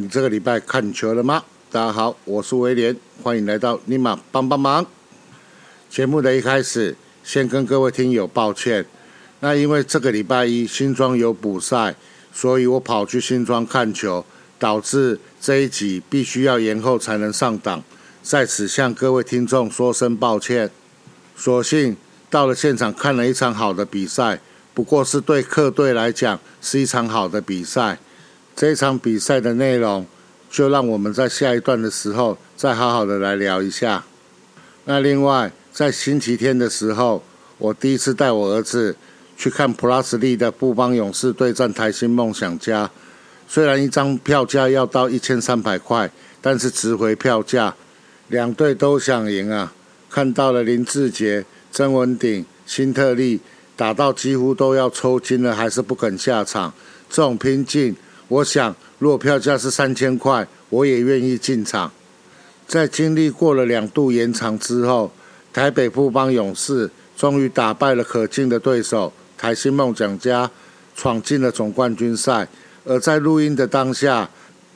你这个礼拜看球了吗？大家好，我是威廉，欢迎来到尼玛帮帮忙。节目的一开始，先跟各位听友抱歉。那因为这个礼拜一新庄有补赛，所以我跑去新庄看球，导致这一集必须要延后才能上档，在此向各位听众说声抱歉。所幸到了现场看了一场好的比赛，不过是对客队来讲是一场好的比赛。这场比赛的内容，就让我们在下一段的时候再好好的来聊一下。那另外，在星期天的时候，我第一次带我儿子去看普拉斯利的布邦勇士对战台新梦想家。虽然一张票价要到一千三百块，但是值回票价。两队都想赢啊！看到了林志杰、曾文鼎、辛特利打到几乎都要抽筋了，还是不肯下场。这种拼劲。我想，若票价是三千块，我也愿意进场。在经历过了两度延长之后，台北富邦勇士终于打败了可敬的对手台新梦想家，闯进了总冠军赛。而在录音的当下，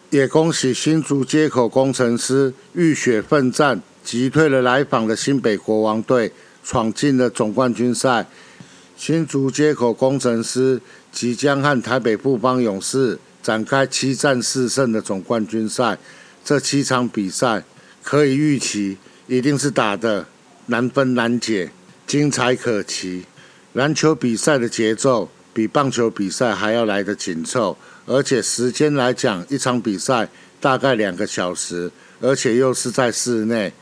也恭喜新竹街口工程师浴血奋战，击退了来访的新北国王队，闯进了总冠军赛。新竹街口工程师即将和台北富邦勇士。展开七战四胜的总冠军赛，这七场比赛可以预期一定是打的难分难解、精彩可期。篮球比赛的节奏比棒球比赛还要来得紧凑，而且时间来讲，一场比赛大概两个小时，而且又是在室内，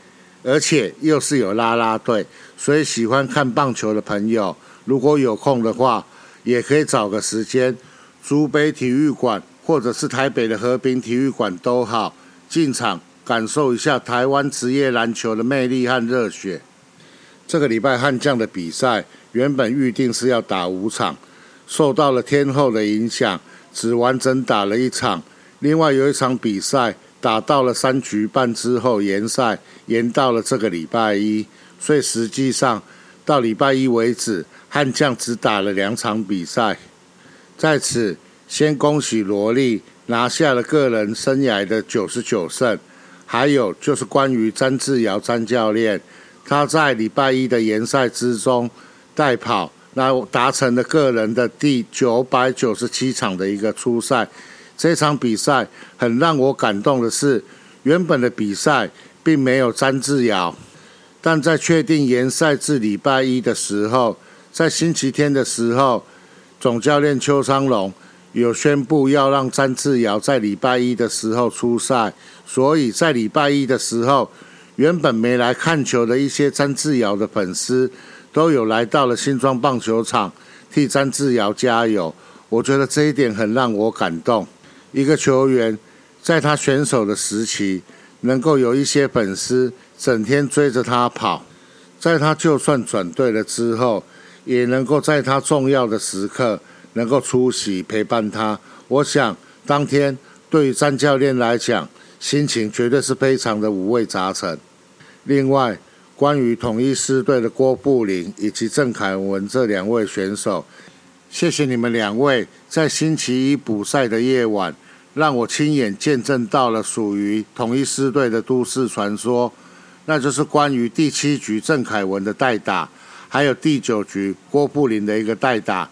而且又是有啦啦队，所以喜欢看棒球的朋友，如果有空的话，也可以找个时间，竹北体育馆。或者是台北的和平体育馆都好，进场感受一下台湾职业篮球的魅力和热血。这个礼拜悍将的比赛原本预定是要打五场，受到了天后的影响，只完整打了一场。另外有一场比赛打到了三局半之后延赛，延到了这个礼拜一，所以实际上到礼拜一为止，悍将只打了两场比赛。在此。先恭喜罗莉拿下了个人生涯的九十九胜，还有就是关于詹志尧詹教练，他在礼拜一的联赛之中代跑，那达成了个人的第九百九十七场的一个初赛。这场比赛很让我感动的是，原本的比赛并没有詹志尧，但在确定联赛至礼拜一的时候，在星期天的时候，总教练邱昌龙。有宣布要让詹志尧在礼拜一的时候出赛，所以在礼拜一的时候，原本没来看球的一些詹志尧的粉丝，都有来到了新庄棒球场替詹志尧加油。我觉得这一点很让我感动。一个球员在他选手的时期，能够有一些粉丝整天追着他跑，在他就算转队了之后，也能够在他重要的时刻。能够出席陪伴他，我想当天对于詹教练来讲，心情绝对是非常的五味杂陈。另外，关于统一狮队的郭布林以及郑凯文这两位选手，谢谢你们两位在星期一补赛的夜晚，让我亲眼见证到了属于统一狮队的都市传说，那就是关于第七局郑凯文的代打，还有第九局郭布林的一个代打。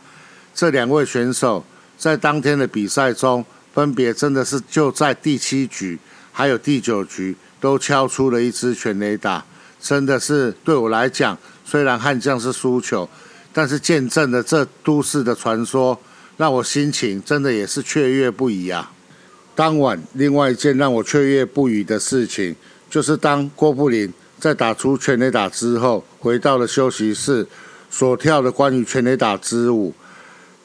这两位选手在当天的比赛中，分别真的是就在第七局还有第九局都敲出了一支全垒打，真的是对我来讲，虽然悍将是输球，但是见证了这都市的传说，让我心情真的也是雀跃不已啊！当晚，另外一件让我雀跃不已的事情，就是当郭布林在打出全垒打之后，回到了休息室所跳的关于全垒打之舞。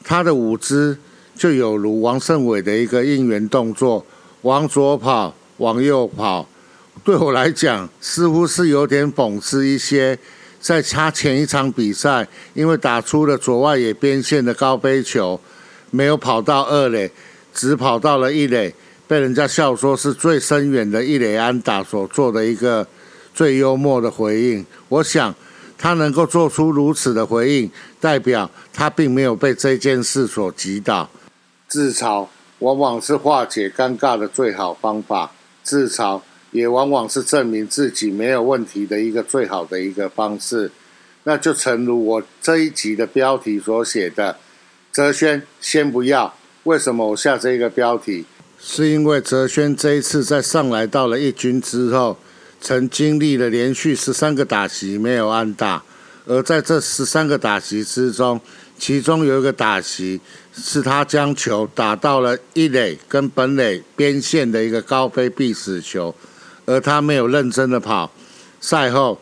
他的舞姿就有如王胜伟的一个应援动作，往左跑，往右跑。对我来讲，似乎是有点讽刺一些。在他前一场比赛，因为打出了左外野边线的高飞球，没有跑到二垒，只跑到了一垒，被人家笑说是最深远的一垒安打所做的一个最幽默的回应。我想。他能够做出如此的回应，代表他并没有被这件事所击倒。自嘲往往是化解尴尬的最好方法，自嘲也往往是证明自己没有问题的一个最好的一个方式。那就诚如我这一集的标题所写的，哲轩先不要。为什么我下这个标题？是因为哲轩这一次在上来到了一军之后，曾经历了连续十三个打席没有安打，而在这十三个打席之中，其中有一个打席是他将球打到了一垒跟本垒边线的一个高飞必死球，而他没有认真的跑。赛后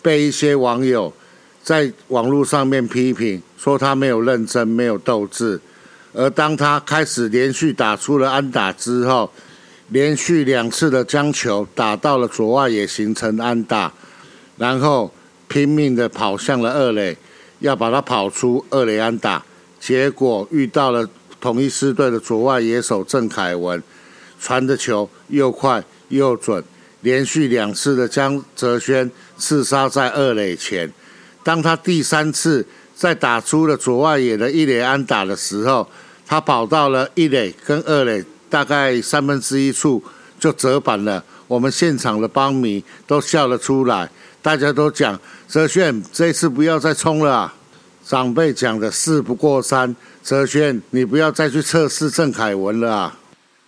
被一些网友。在网络上面批评说他没有认真，没有斗志。而当他开始连续打出了安打之后，连续两次的将球打到了左外野形成安打，然后拼命的跑向了二垒，要把他跑出二垒安打。结果遇到了统一狮队的左外野手郑凯文，传的球又快又准，连续两次的将泽轩刺杀在二垒前。当他第三次在打出了左外野的一垒安打的时候，他跑到了一垒跟二垒大概三分之一处就折板了。我们现场的帮迷都笑了出来，大家都讲：“泽炫这次不要再冲了啊。”长辈讲的事不过三，泽轩你不要再去测试郑凯文了啊！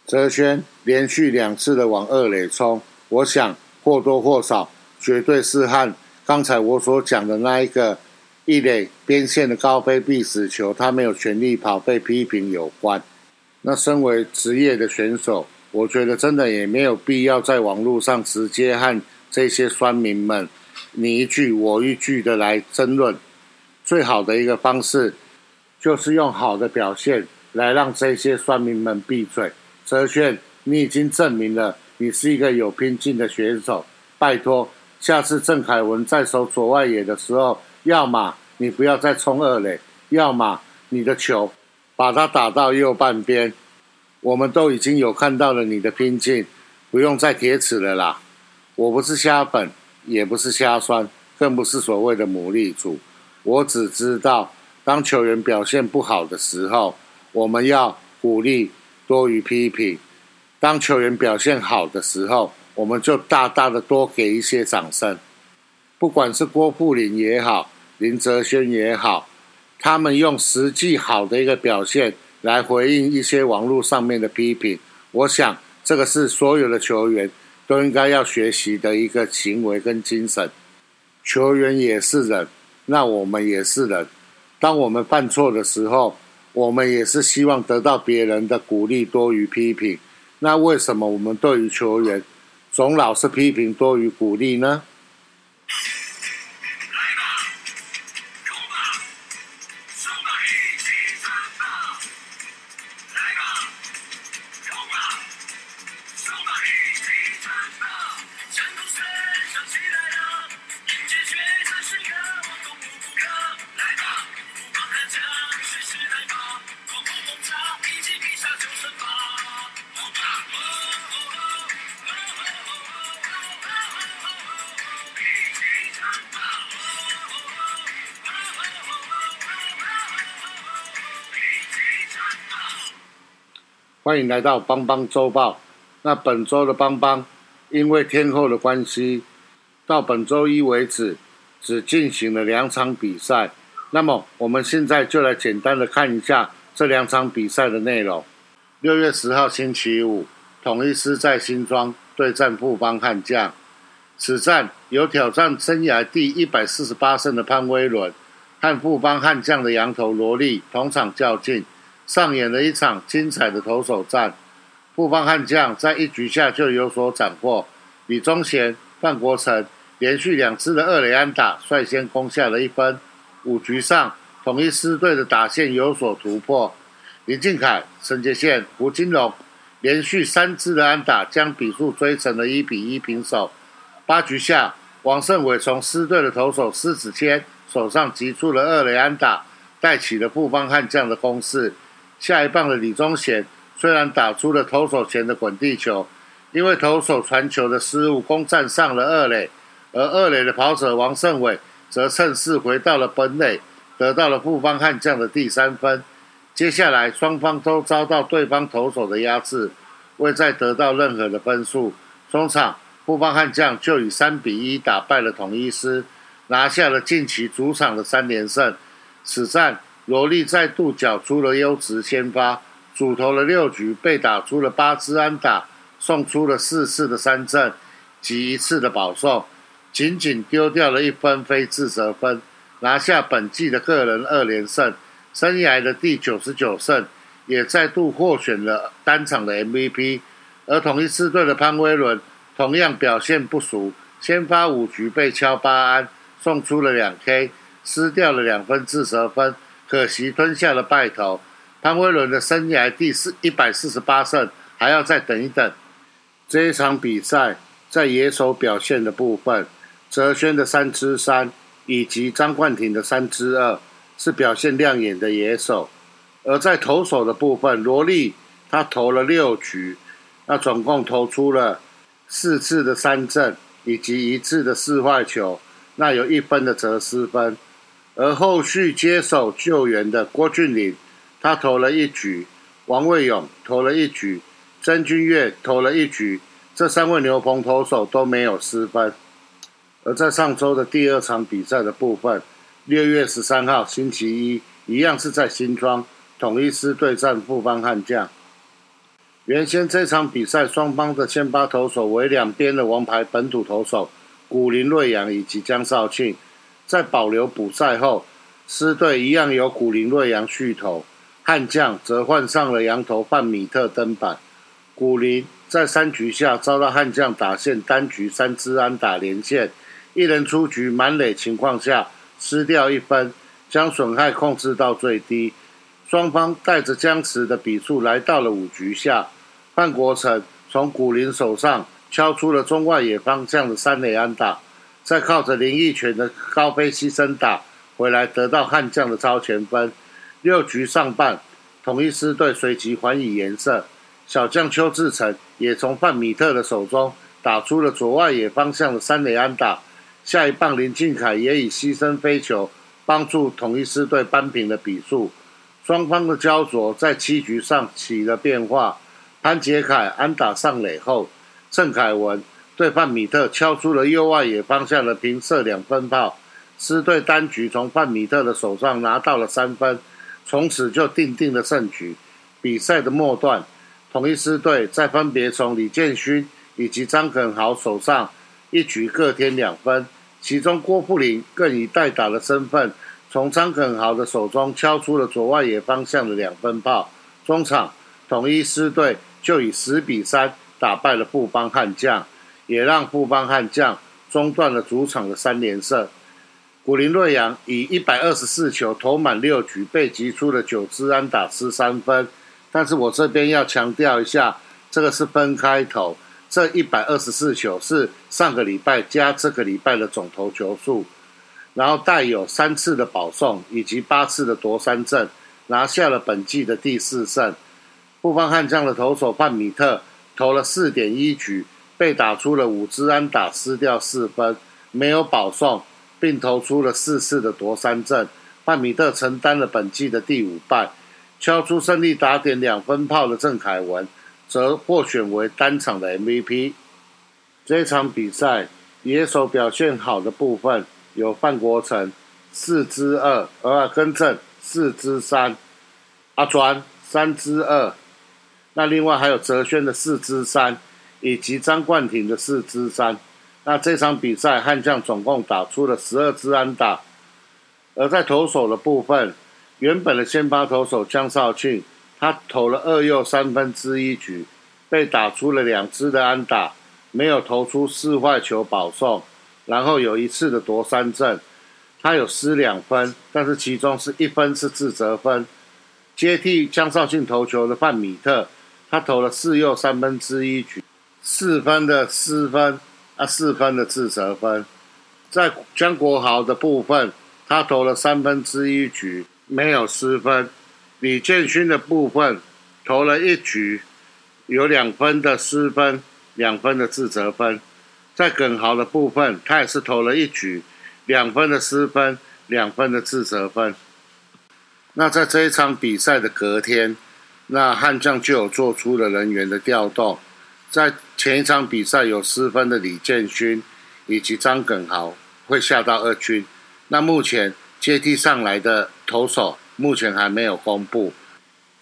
泽轩连续两次的往二垒冲，我想或多或少绝对是和。刚才我所讲的那一个一垒边线的高飞必死球，他没有全力跑被批评有关。那身为职业的选手，我觉得真的也没有必要在网络上直接和这些酸民们你一句我一句的来争论。最好的一个方式，就是用好的表现来让这些酸民们闭嘴。泽炫，你已经证明了你是一个有拼劲的选手，拜托。下次郑凯文在守左外野的时候，要么你不要再冲二垒，要么你的球把它打到右半边。我们都已经有看到了你的拼劲，不用再铁齿了啦。我不是瞎粉，也不是瞎酸，更不是所谓的牡蛎主。我只知道，当球员表现不好的时候，我们要鼓励多于批评；当球员表现好的时候，我们就大大的多给一些掌声，不管是郭富林也好，林哲轩也好，他们用实际好的一个表现来回应一些网络上面的批评，我想这个是所有的球员都应该要学习的一个行为跟精神。球员也是人，那我们也是人，当我们犯错的时候，我们也是希望得到别人的鼓励多于批评。那为什么我们对于球员？总老是批评多于鼓励呢？欢迎来到邦邦周报。那本周的邦邦，因为天后的关系，到本周一为止，只进行了两场比赛。那么我们现在就来简单的看一下这两场比赛的内容。六月十号星期五，统一师在新庄对战富邦悍将。此战有挑战生涯第一百四十八胜的潘威伦和富邦悍将的羊头罗莉同场较劲。上演了一场精彩的投手战，富邦悍将在一局下就有所斩获。李宗贤、范国成连续两次的二垒安打，率先攻下了一分。五局上，统一狮队的打线有所突破。林敬凯、陈杰宪、胡金龙连续三次的安打，将比数追成了一比一平手。八局下，王胜伟从狮队的投手施子谦手上击出了二垒安打，带起了富邦悍将的攻势。下一棒的李宗贤虽然打出了投手前的滚地球，因为投手传球的失误攻占上了二垒，而二垒的跑者王胜伟则趁势回到了本垒，得到了富邦悍将的第三分。接下来双方都遭到对方投手的压制，未再得到任何的分数。中场，富邦悍将就以三比一打败了统一师，拿下了近期主场的三连胜。此战，罗莉再度缴出了优质先发，主投了六局，被打出了八支安打，送出了四次的三振及一次的保送，仅仅丢掉了一分非自责分，拿下本季的个人二连胜，生涯的第九十九胜，也再度获选了单场的 MVP。而统一狮队的潘威伦同样表现不俗，先发五局被敲八安，送出了两 K，失掉了两分自责分，可惜吞下了败投。潘威伦的生涯第四一百四十八胜，还要再等一等。这一场比赛在野手表现的部分，泽轩的三支三以及张冠廷的三支二是表现亮眼的野手，而在投手的部分，罗莉他投了六局。那总共投出了四次的三振，以及一次的四坏球，那有一分的折失分。而后续接手救援的郭俊麟，他投了一局；王卫勇投了一局；曾君岳投了一局。这三位牛棚投手都没有失分。而在上周的第二场比赛的部分，六月十三号星期一，一样是在新庄统一师对战富邦悍将。原先这场比赛双方的先发投手为两边的王牌本土投手古林瑞阳以及江少庆，在保留补赛后，狮队一样由古林瑞阳续投，悍将则换上了羊头范米特登板。古林在三局下遭到悍将打线单局三支安打连线，一人出局满垒情况下失掉一分，将损害控制到最低。双方带着僵持的比数来到了五局下。范国成从古林手上敲出了中外野方向的三垒安打，再靠着林奕泉的高飞牺牲打回来，得到悍将的超前分。六局上半，统一狮队随即还以颜色，小将邱志成也从范米特的手中打出了左外野方向的三垒安打。下一棒林敬凯也以牺牲飞球帮助统一狮队扳平了比数。双方的焦灼在七局上起了变化。潘杰凯安打上垒后，郑凯文对范米特敲出了右外野方向的平射两分炮，狮队单局从范米特的手上拿到了三分，从此就定定了胜局。比赛的末段，统一狮队再分别从李建勋以及张肯豪手上一局各添两分，其中郭富林更以代打的身份，从张肯豪的手中敲出了左外野方向的两分炮。中场，统一狮队。就以十比三打败了富邦悍将，也让富邦悍将中断了主场的三连胜。古林瑞阳以一百二十四球投满六局，被击出了九支安打失三分。但是我这边要强调一下，这个是分开投，这一百二十四球是上个礼拜加这个礼拜的总投球数，然后带有三次的保送以及八次的夺三振，拿下了本季的第四胜。富邦悍将的投手范米特投了四点一局，被打出了五支安打，失掉四分，没有保送，并投出了四次的夺三振。范米特承担了本季的第五败。敲出胜利打点两分炮的郑凯文，则获选为单场的 MVP。这场比赛野手表现好的部分有范国成四支二，而更正四支三，阿专三支二。那另外还有泽轩的四支三，以及张冠廷的四支三。那这场比赛悍将总共打出了十二支安打。而在投手的部分，原本的先发投手江少庆，他投了二又三分之一局，被打出了两支的安打，没有投出四坏球保送，然后有一次的夺三振，他有失两分，但是其中是一分是自责分。接替江少庆投球的范米特。他投了四又三分之一局，四分的失分，啊，四分的自责分。在江国豪的部分，他投了三分之一局，没有失分。李建勋的部分，投了一局，有两分的失分，两分的自责分。在耿豪的部分，他也是投了一局，两分的失分，两分的自责分。那在这一场比赛的隔天，那悍将就有做出了人员的调动。在前一场比赛有失分的李建勋以及张耿豪会下到二军。那目前接替上来的投手目前还没有公布，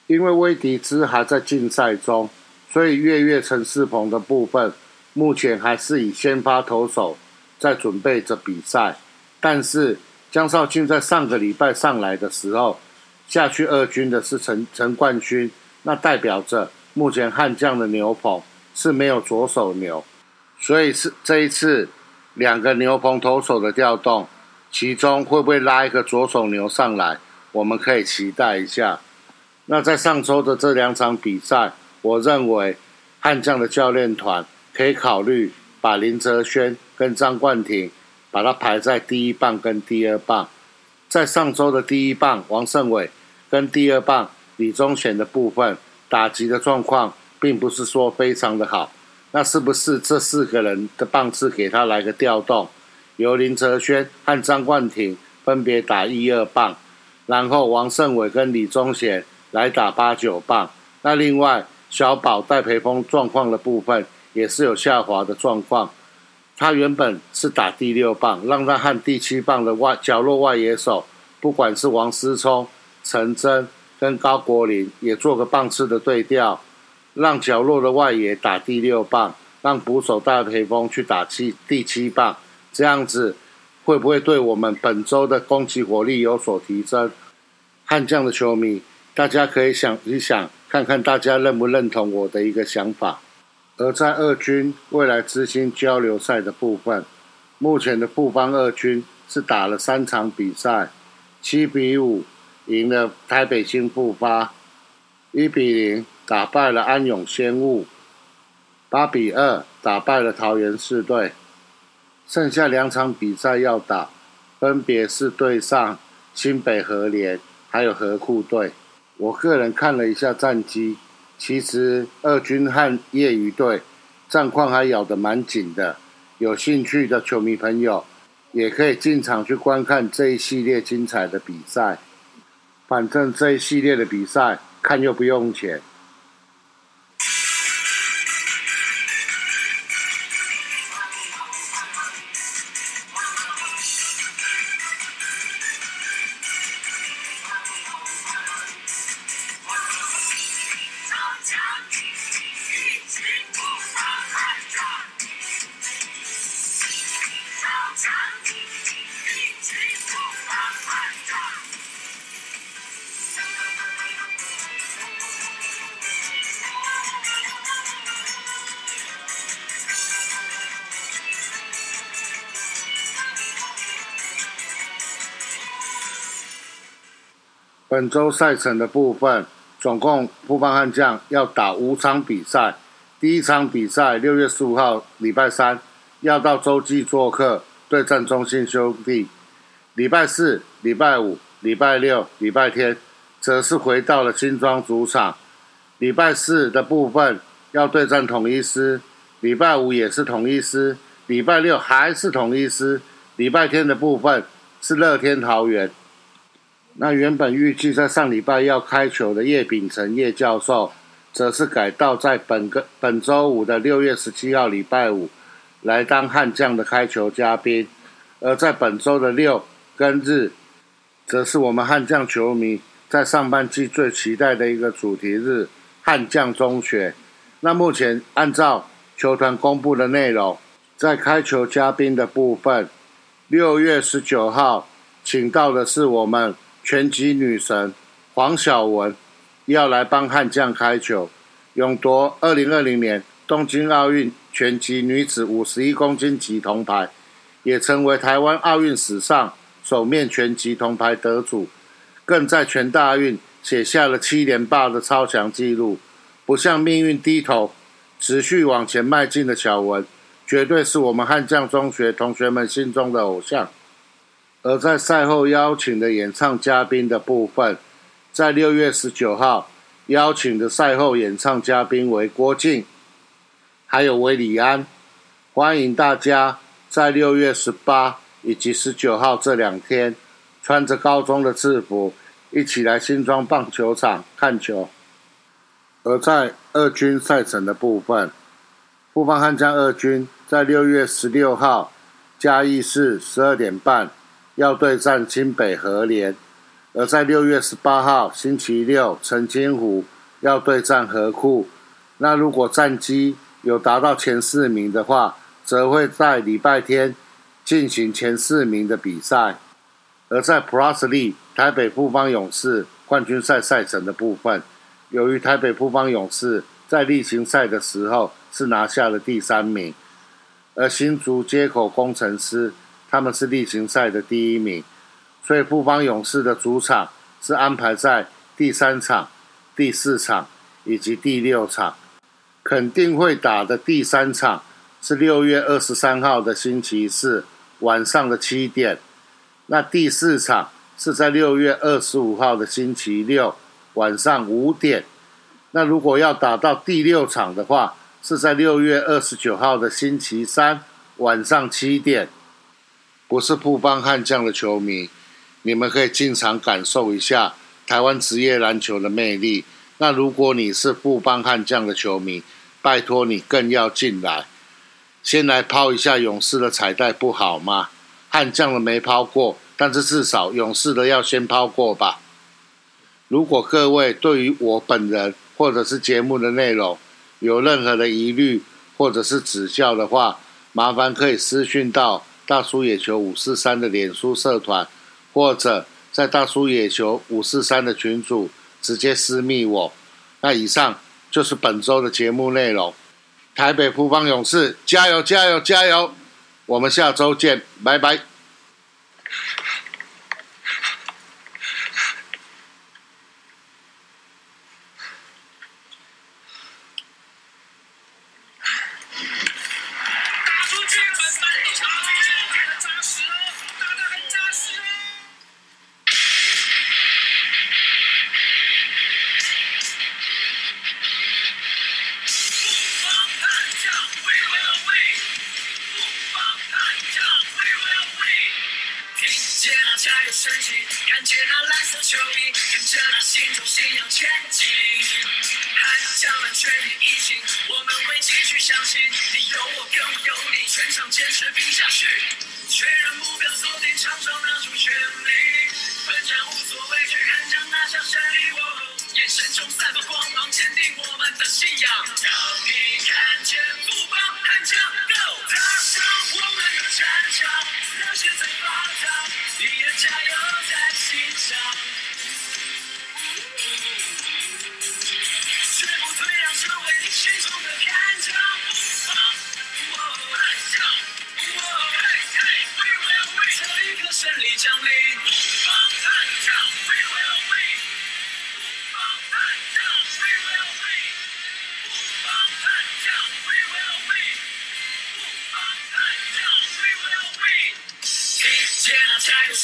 因为威迪兹还在竞赛中，所以月月陈世鹏的部分目前还是以先发投手在准备着比赛。但是江少庆在上个礼拜上来的时候。下去二军的是陈陈冠勋，那代表着目前悍将的牛棚是没有左手牛，所以是这一次两个牛棚投手的调动，其中会不会拉一个左手牛上来，我们可以期待一下。那在上周的这两场比赛，我认为悍将的教练团可以考虑把林哲轩跟张冠廷把它排在第一棒跟第二棒。在上周的第一棒王胜伟跟第二棒李宗贤的部分打击的状况，并不是说非常的好。那是不是这四个人的棒次给他来个调动，由林哲轩和张冠廷分别打一二棒，然后王胜伟跟李宗贤来打八九棒。那另外小宝戴培峰状况的部分也是有下滑的状况。他原本是打第六棒，让他和第七棒的外角落外野手，不管是王思聪、陈真跟高国林，也做个棒次的对调，让角落的外野打第六棒，让捕手大黑风去打七第七棒，这样子会不会对我们本周的攻击火力有所提升？悍将的球迷，大家可以想一想，看看大家认不认同我的一个想法。而在二军未来之星交流赛的部分，目前的富邦二军是打了三场比赛，七比五赢了台北新富发，一比零打败了安永仙雾，八比二打败了桃园市队，剩下两场比赛要打，分别是对上新北和联还有河库队。我个人看了一下战绩。其实二军和业余队战况还咬得蛮紧的，有兴趣的球迷朋友也可以进场去观看这一系列精彩的比赛。反正这一系列的比赛看又不用钱。本周赛程的部分，总共富邦悍将要打五场比赛。第一场比赛六月十五号，礼拜三要到洲际做客对战中信兄弟。礼拜四、礼拜五、礼拜六、礼拜天则是回到了新庄主场。礼拜四的部分要对战统一师，礼拜五也是统一师，礼拜六还是统一师，礼拜天的部分是乐天桃园。那原本预计在上礼拜要开球的叶秉成叶教授，则是改到在本个本周五的六月十七号礼拜五来当悍将的开球嘉宾，而在本周的六跟日，则是我们悍将球迷在上半季最期待的一个主题日——悍将中学。那目前按照球团公布的内容，在开球嘉宾的部分，六月十九号请到的是我们。拳击女神黄晓雯要来帮悍将开球，勇夺二零二零年东京奥运拳击女子五十一公斤级铜牌，也成为台湾奥运史上首面拳击铜牌得主，更在全大运写下了七连霸的超强纪录。不向命运低头，持续往前迈进的小文，绝对是我们悍将中学同学们心中的偶像。而在赛后邀请的演唱嘉宾的部分，在六月十九号邀请的赛后演唱嘉宾为郭靖，还有韦礼安。欢迎大家在六月十八以及十九号这两天，穿着高中的制服，一起来新庄棒球场看球。而在二军赛程的部分，富邦悍将二军在六月十六号嘉义市十二点半要对战清北和联，而在六月十八号星期六澄清湖要对战和库。那如果战绩有达到前四名的话，则会在礼拜天进行前四名的比赛。而在 Plus 力台北富邦勇士冠军赛赛程的部分，由于台北富邦勇士在例行赛的时候是拿下了第三名，而新竹接口工程师他们是例行赛的第一名，所以富邦勇士的主场是安排在第三场、第四场以及第六场，肯定会打的第三场。是六月二十三号的星期四晚上的七点，那第四场是在六月二十五号的星期六晚上五点，那如果要打到第六场的话，是在六月二十九号的星期三晚上七点。不是富邦悍将的球迷，你们可以进场感受一下台湾职业篮球的魅力。那如果你是富邦悍将的球迷，拜托你更要进来。先来抛一下勇士的彩带不好吗？悍将的没抛过，但是至少勇士的要先抛过吧。如果各位对于我本人或者是节目的内容有任何的疑虑或者是指教的话，麻烦可以私讯到大叔野球五四三的脸书社团，或者在大叔野球五四三的群组直接私密我。那以上就是本周的节目内容。台北富邦勇士，加油加油加油！我们下周见，拜拜。升起，看见那蓝色球衣，跟着那心中信仰前进。海将们全力以赴，我们会继续相信。你有我，更有你，全场坚持拼下去。确认目标，锁定场上拿出全力，奋战无所畏惧，看将拿下胜利。眼神中散发光芒，坚定我们的信仰。让你看见不邦悍将，Go，踏上我们的战场，热血在发烫，你的加油在心上。绝不退让，成为你心中的悍将。不邦悍将，嘿嘿，We will win，这一刻胜利降临。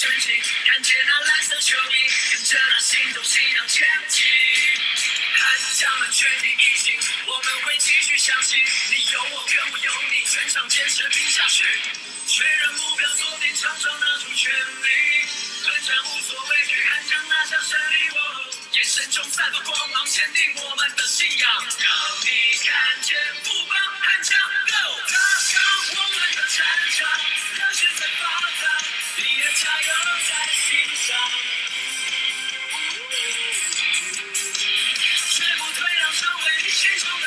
深情，看见那蓝色球衣，跟着那心动信仰前进。寒响了全体一心，我们会继续相信。你有我，跟我有你，全场坚持拼下去。确认目标锁定，场上拿出全力，奋战无所畏惧，看响那场胜利。眼神中散发光芒，坚定我们的信仰。让你看见不邦，寒响 Go，踏上我们的战场，热血在发烫。加油在心上，绝不退让，成为你心中的